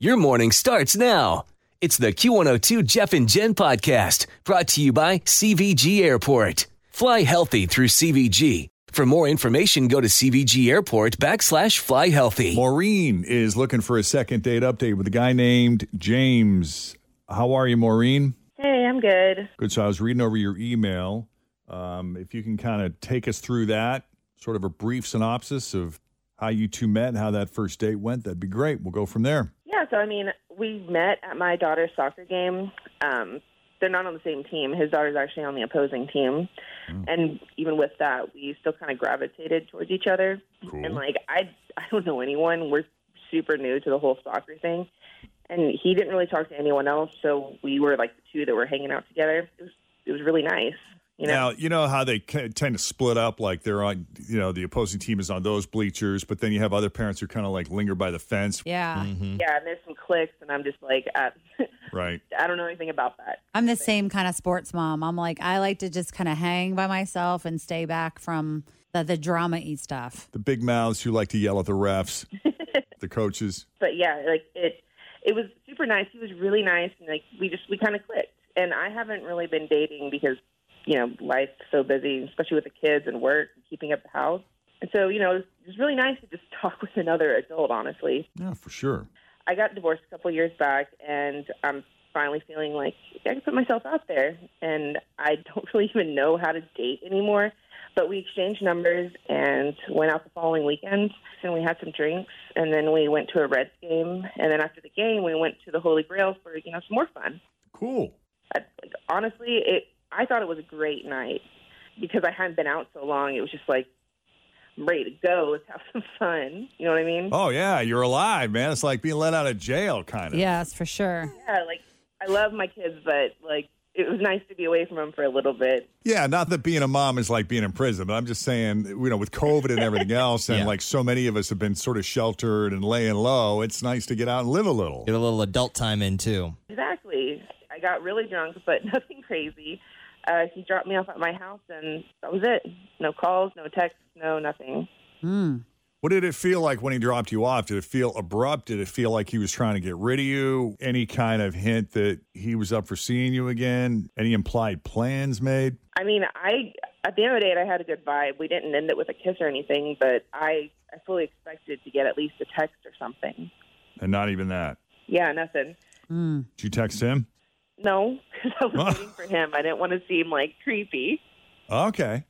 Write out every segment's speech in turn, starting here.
Your morning starts now. It's the Q102 Jeff and Jen podcast brought to you by CVG Airport. Fly healthy through CVG. For more information, go to CVG Airport backslash fly healthy. Maureen is looking for a second date update with a guy named James. How are you, Maureen? Hey, I'm good. Good. So I was reading over your email. Um, if you can kind of take us through that, sort of a brief synopsis of how you two met and how that first date went, that'd be great. We'll go from there. So I mean, we met at my daughter's soccer game. Um, they're not on the same team. His daughter's actually on the opposing team. And even with that, we still kind of gravitated towards each other. Cool. And like, I, I don't know anyone. We're super new to the whole soccer thing. And he didn't really talk to anyone else, so we were like the two that were hanging out together. It was, it was really nice. You know, Now, you know how they tend to split up, like they're on, you know, the opposing team is on those bleachers, but then you have other parents who kind of like linger by the fence. Yeah. yeah. And there's some clicks, and I'm just like, uh, Right. I don't know anything about that. I'm the same kind of sports mom. I'm like, I like to just kind of hang by myself and stay back from the, the drama y stuff. The big mouths who like to yell at the refs, the coaches. but yeah, like it it was super nice. He was really nice and like we just we kind of clicked. And I haven't really been dating because you know life's so busy, especially with the kids and work and keeping up the house. And so you know it was, it really nice to just talk with another adult. Honestly, Yeah, for sure. I got divorced a couple years back, and I'm finally feeling like I can put myself out there. And I don't really even know how to date anymore. But we exchanged numbers and went out the following weekend, and we had some drinks, and then we went to a Reds game, and then after the game, we went to the Holy Grail for you know some more fun. Cool. I, like, honestly, it I thought it was a great night because I hadn't been out so long. It was just like I'm ready to go. Let's have some fun. You know what I mean? Oh, yeah, you're alive, man. It's like being let out of jail, kind of. Yes, for sure. Yeah, like I love my kids, but like it was nice to be away from them for a little bit. Yeah, not that being a mom is like being in prison, but I'm just saying, you know, with COVID and everything else, and Yeah. like so many of us have been sort of sheltered and laying low, it's nice to get out and live a little. Get a little adult time in too. Exactly. I got really drunk, but nothing crazy. Uh, he dropped me off at my house, and that was it. No calls, no texts, no nothing. Mm. What did it feel like when he dropped you off? Did it feel abrupt? Did it feel like he was trying to get rid of you? Any kind of hint that he was up for seeing you again? Any implied plans made? I mean, I at the end of the day, I had a good vibe. We didn't end it with a kiss or anything, but I I fully expected to get at least a text or something. And not even that. Yeah, nothing. Mm. Did you text him? No, because I was waiting for him. I didn't want to seem like creepy. Okay.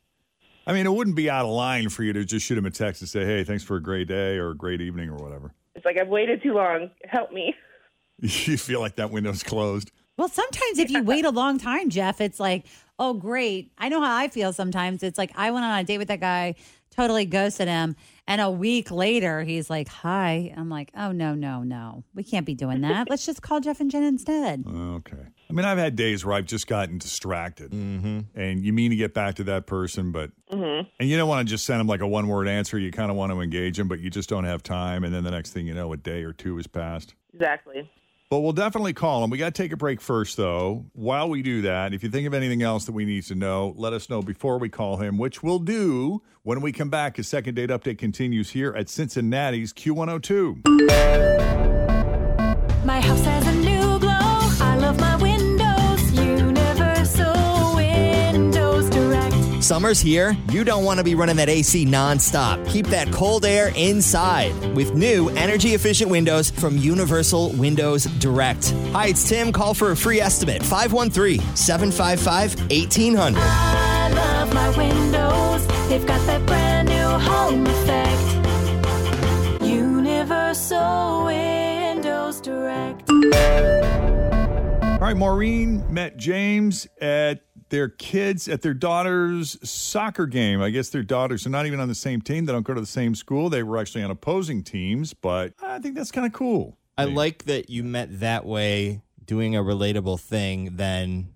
I mean, it wouldn't be out of line for you to just shoot him a text and say, hey, thanks for a great day or a great evening or whatever. It's like I've waited too long. Help me. You feel like that window's closed. Well, sometimes if you wait a long time, Jeff, it's like, oh, great. I know how I feel sometimes. It's like I went on a date with that guy, totally ghosted him. And a week later, he's like, hi. I'm like, oh, no, no, no. We can't be doing that. Let's just call Jeff and Jen instead. Okay. I mean, I've had days where I've just gotten distracted, Mm-hmm. and you mean to get back to that person, but hmm and you don't want to just send them like a one word answer. You kind of want to engage them, but you just don't have time. And then the next thing you know, a day or two has passed. Exactly. But we'll definitely call him. We got to take a break first, though. While we do that, if you think of anything else that we need to know, let us know before we call him, which we'll do when we come back. His second date update continues here at Cincinnati's Q102. My house has a Summer's here. You don't want to be running that AC nonstop. Keep that cold air inside with new energy efficient windows from Universal Windows Direct. Hi, it's Tim. Call for a free estimate 513 755 1800. I love my windows. They've got that brand new home effect. Universal Windows Direct. All right, Maureen met James at their kids at their daughter's soccer game. I guess their daughters are not even on the same team. They don't go to the same school. They were actually on opposing teams, but I think that's kind of cool. I Me. like that you met that way, doing a relatable thing. Then,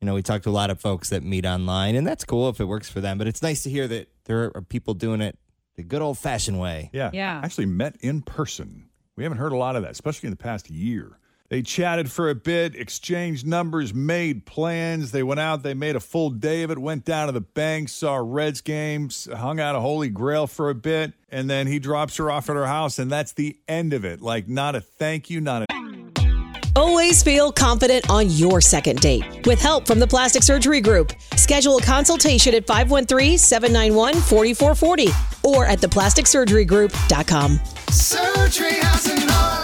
you know, we talked to a lot of folks that meet online, and that's cool if it works for them. But it's nice to hear that there are people doing it the good old fashioned way. Yeah. Yeah. Actually met in person. We haven't heard a lot of that, especially in the past year. They chatted for a bit, exchanged numbers, made plans. They went out, they made a full day of it, went down to the bank, saw Reds games, hung out a Holy Grail for a bit, and then he drops her off at her house, and that's the end of it. Like, not a thank you, not a. Always feel confident on your second date. With help from the Plastic Surgery Group, schedule a consultation at 513-791-4440 or at theplasticsurgerygroup.com. Surgery has an art.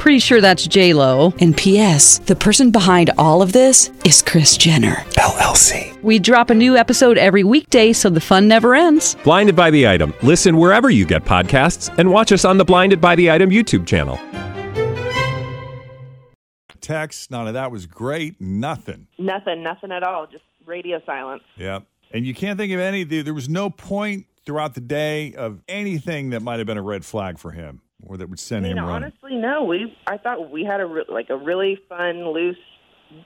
Pretty sure that's J Lo. And P.S. The person behind all of this is Kris Jenner. LLC. We drop a new episode every weekday, so the fun never ends. Blinded by the item. Listen wherever you get podcasts, and watch us on the Blinded by the Item YouTube channel. Text, none of that was great. Nothing. Nothing, nothing at all. Just radio silence. Yeah. And you can't think of any, there there was no point throughout the day of anything that might have been a red flag for him or that would send I mean, him running. honestly, no. We I thought we had a re- like a really fun, loose,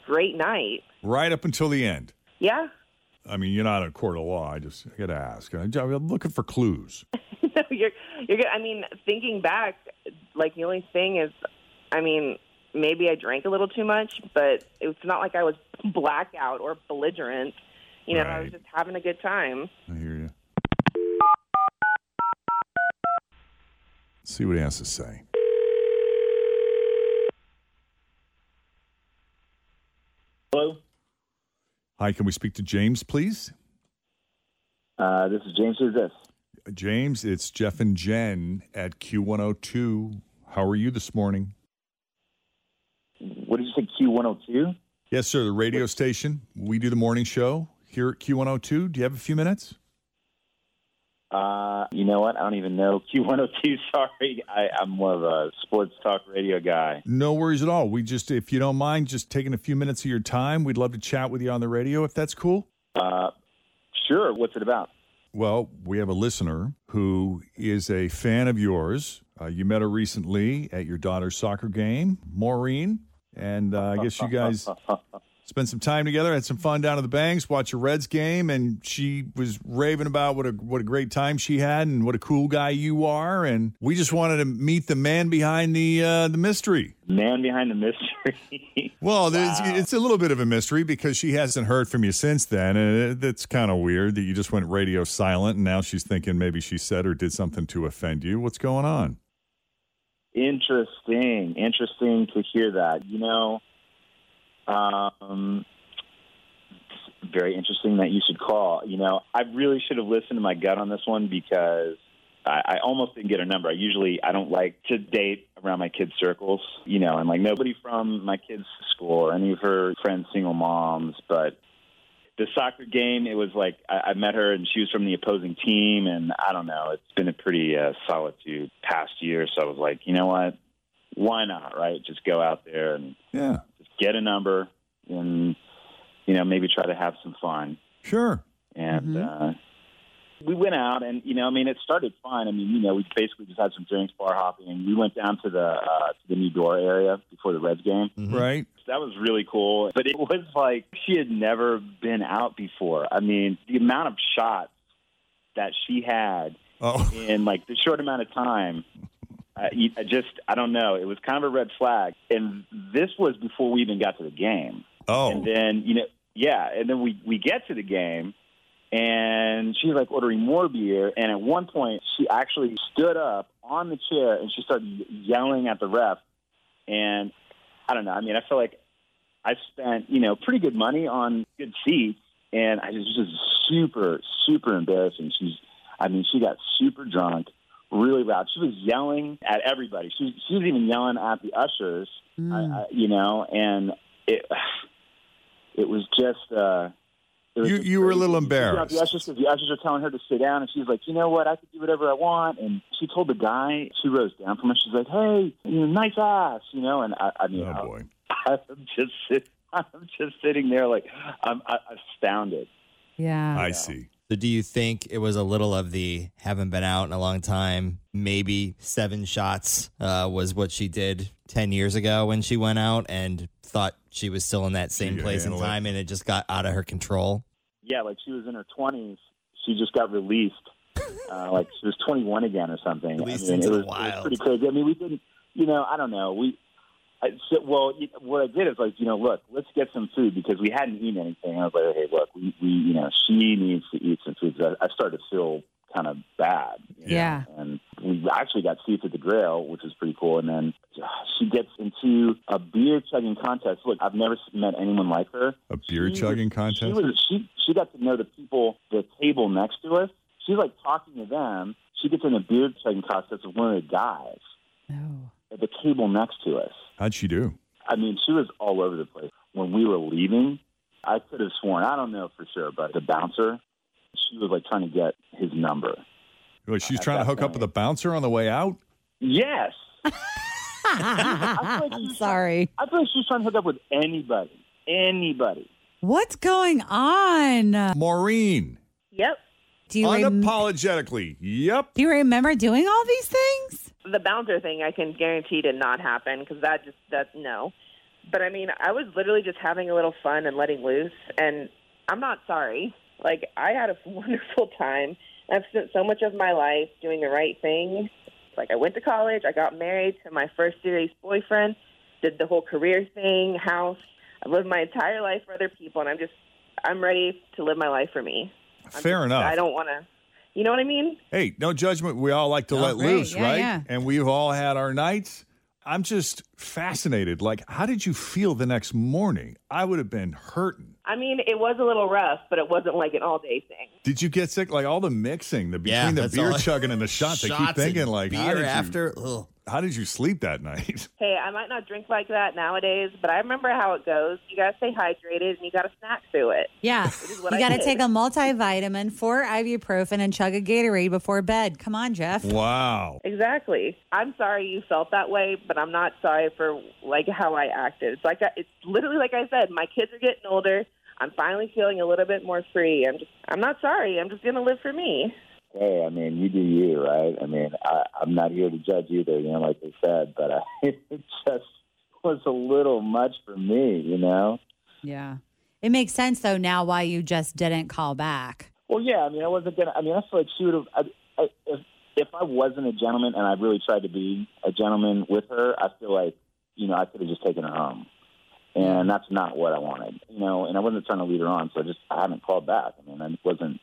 great night. Right up until the end. Yeah. I mean, you're not in a court of law. I just I got to ask. I'm looking for clues. no, you're you're good. I mean, thinking back, like the only thing is, I mean, maybe I drank a little too much, but it's not like I was blackout or belligerent. You know, I was just having a good time. I hear you. See what he has to say. Hello, Hi, can we speak to James, please? uh, this is James. Who's this? James, it's Jeff and Jen at Q102. How are you this morning? What did you say? Q one hundred two. Yes, sir. The radio station. We do the morning show here at Q102. Do you have a few minutes? Uh, you know what? I don't even know Q one hundred two. Sorry, I, I'm more of a sports talk radio guy. No worries at all. We just, if you don't mind, just taking a few minutes of your time, we'd love to chat with you on the radio if that's cool. Uh, sure. What's it about? Well, we have a listener who is a fan of yours. Uh, you met her recently at your daughter's soccer game, Maureen, and uh, I guess you guys spent some time together, had some fun down at the Banks, watched a Reds game, and she was raving about what a what a great time she had and what a cool guy you are. And we just wanted to meet the man behind the uh, the mystery. Man behind the mystery. Well, there's, it's a little bit of a mystery because she hasn't heard from you since then, and it, it's kind of weird that you just went radio silent, and now she's thinking maybe she said or did something to offend you. What's going on? Interesting. Interesting to hear that. You know, um, very interesting that you should call. You know, I really should have listened to my gut on this one because I, I almost didn't get a number. I usually I don't like to date around my kids' circles, you know, and like nobody from my kids' school or any of her friends, single moms, but the soccer game, it was like I, I met her and she was from the opposing team, and I don't know. It's been a pretty uh, solitude past year, so I was like, you know what? Why not? Right? Just go out there and Yeah, get a number, and you know maybe try to have some fun. sure. And uh, we went out, and you know, I mean, it started fine. I mean, you know, we basically just had some drinks, bar hopping. and We went down to the uh, to the new door area before the Reds game. Right. That was really cool. But it was like she had never been out before. I mean, the amount of shots that she had Oh, in like the short amount of time. Uh, I just, I don't know. It was kind of a red flag. And this was before we even got to the game. oh, And then, you know, yeah. And then we, we get to the game and she's like ordering more beer. And at one point, she actually stood up on the chair and she started yelling at the ref. And I don't know. I mean, I feel like I spent, you know, pretty good money on good seats. And I was just super, super embarrassing. She's, I mean, she got super drunk, really loud. She was yelling at everybody. She was, she was even yelling at the ushers, I, I, you know, and it, it was just, uh, It was You just you were a little crazy. She's out embarrassed. The ushers, the ushers are telling her to sit down, and she's like, you know what? I can do whatever I want. And she told the guy, she rose down from us. She's like, hey, you know, nice ass, you know. And I, I mean, Oh boy. I'm just sit, I'm just sitting there like I'm I, astounded. Yeah. I see. So, do you think it was a little of the haven't been out in a long time? Maybe seven shots uh, was what she did 10 years ago when she went out and thought she was still in that same could place and handle it. time and it just got out of her control? Yeah, like she was in her 20s. She just got released. Uh, like she was 21 again or something. Released I mean, into it the was, it was pretty crazy. I mean, we didn't, you know, I don't know. We, I, so, well, what I did is like, you know, look, let's get some food because we hadn't eaten anything. I was like, okay, look, we, we you know, she needs to eat some food. I, I started to feel kind of bad. you know? Yeah. And we actually got seats at the grill, which was pretty cool. And then uh, she gets into a beer chugging contest. Look, I've never met anyone like her. A beer She chugging was- contest. She was she she got to know the people the table next to us. She's like talking to them. She gets in a beer chugging contest with one of the guys Oh. at the table next to us. How'd she do? I mean, she was all over the place. When we were leaving, I could have sworn, I don't know for sure, but the bouncer, she was like trying to get his number. Like, she's trying to that hook up with a bouncer on the way out. Yes. I feel like I'm she's sorry. I feel like she's trying to hook up with anybody. Anybody. What's going on? Maureen, Yep. Do you rem- unapologetically. Yep. do you remember doing all these things? The bouncer thing, I can guarantee did not happen because that just that no. But I mean, I was literally just having a little fun and letting loose, and I'm not sorry. Like I had a wonderful time. I've spent so much of my life doing the right thing. Like I went to college, I got married to my first serious boyfriend, did the whole career thing, house. I've lived my entire life for other people, and I'm just I'm ready to live my life for me. I'm Fair just- enough. I don't want to. You know what I mean? Hey, no judgment. We all like to Oh, let great. loose, Yeah, right? yeah. And we've all had our nights. I'm just fascinated. Like, how did you feel the next morning? I would have been hurting. I mean, it was a little rough, but it wasn't like an all day thing. Did you get sick? Like all the mixing, the Yeah, between the beer chugging and the shots. I keep Shots thinking, like, how beer did you, after. Ugh. How did you sleep that night? Hey, I might not drink like that nowadays, but I remember how it goes. You got to stay hydrated and you got to snack through it. Yeah. You got to take a multivitamin, four ibuprofen, and chug a Gatorade before bed. Come on, Jeff. wow. Exactly. I'm sorry you felt that way, but I'm not sorry for like how I acted. It's like I, it's literally like I said. My kids are getting older. I'm finally feeling a little bit more free. I'm just I'm not sorry. I'm just gonna live for me. Hey, I mean, you do you, right? I mean, I, I'm not here to judge either, you know, like I said, but uh, it just was a little much for me, you know? Yeah. It makes sense, though, now why you just didn't call back. Well, yeah, I mean, I wasn't going to, I mean, I feel like she would have, I, I, if, if I wasn't a gentleman and I really tried to be a gentleman with her, I feel like, you know, I could have just taken her home. And that's not what I wanted, you know, and I wasn't trying to lead her on, so I just, I haven't called back. I mean, I wasn't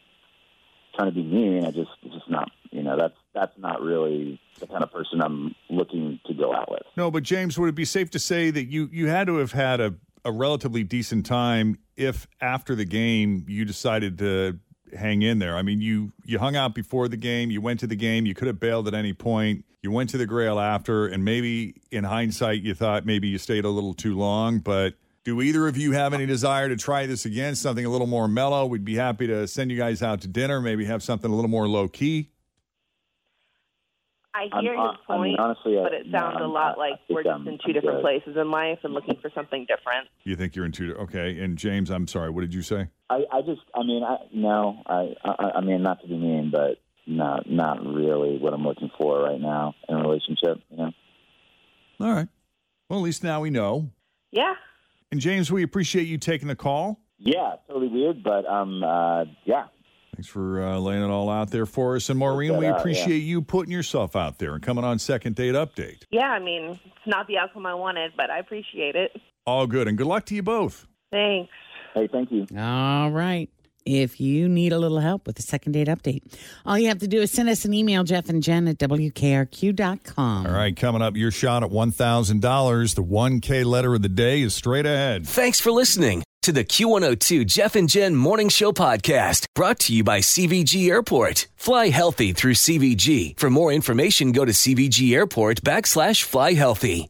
trying to be mean. I just, it's just not, you know, that's, that's not really the kind of person I'm looking to go out with. No, but James, would it be safe to say that you you had to have had a, a relatively decent time if after the game you decided to hang in there? I mean, you you hung out before the game, you went to the game, you could have bailed at any point. You went to the Grail after, and maybe in hindsight you thought maybe you stayed a little too long. But do either of you have any desire to try this again? Something a little more mellow? We'd be happy to send you guys out to dinner. Maybe have something a little more low key. I I'm- hear uh, his I mean, point, honestly, but it sounds a I'm- lot I- like I we're just I'm- in 2 I'm different good. places in life and looking for something different. You think you're in two? Okay, and James, I'm sorry. What did you say? I, I just, I mean, I no, I, I, I mean, not to be mean, but not, not really what I'm looking for right now in a relationship. You know, All right. Well, at least now we know. Yeah. And James, we appreciate you taking the call. yeah, totally weird, but um, uh, yeah, Thanks for uh, laying it all out there for us. And Maureen, that we out, appreciate you putting yourself out there and coming on Second Date Update. Yeah, I mean, it's not the outcome I wanted, but I appreciate it. All good. And good luck to you both. Thanks. hey, thank you. All right. If you need a little help with the second date update, all you have to do is send us an email, Jeff and Jen at WKRQ.com. All right, coming up, your shot at $1,000. The 1K letter of the day is straight ahead. Thanks for listening to the Q102 Jeff and Jen Morning Show podcast brought to you by CVG Airport. Fly healthy through CVG. For more information, go to CVG Airport backslash fly healthy.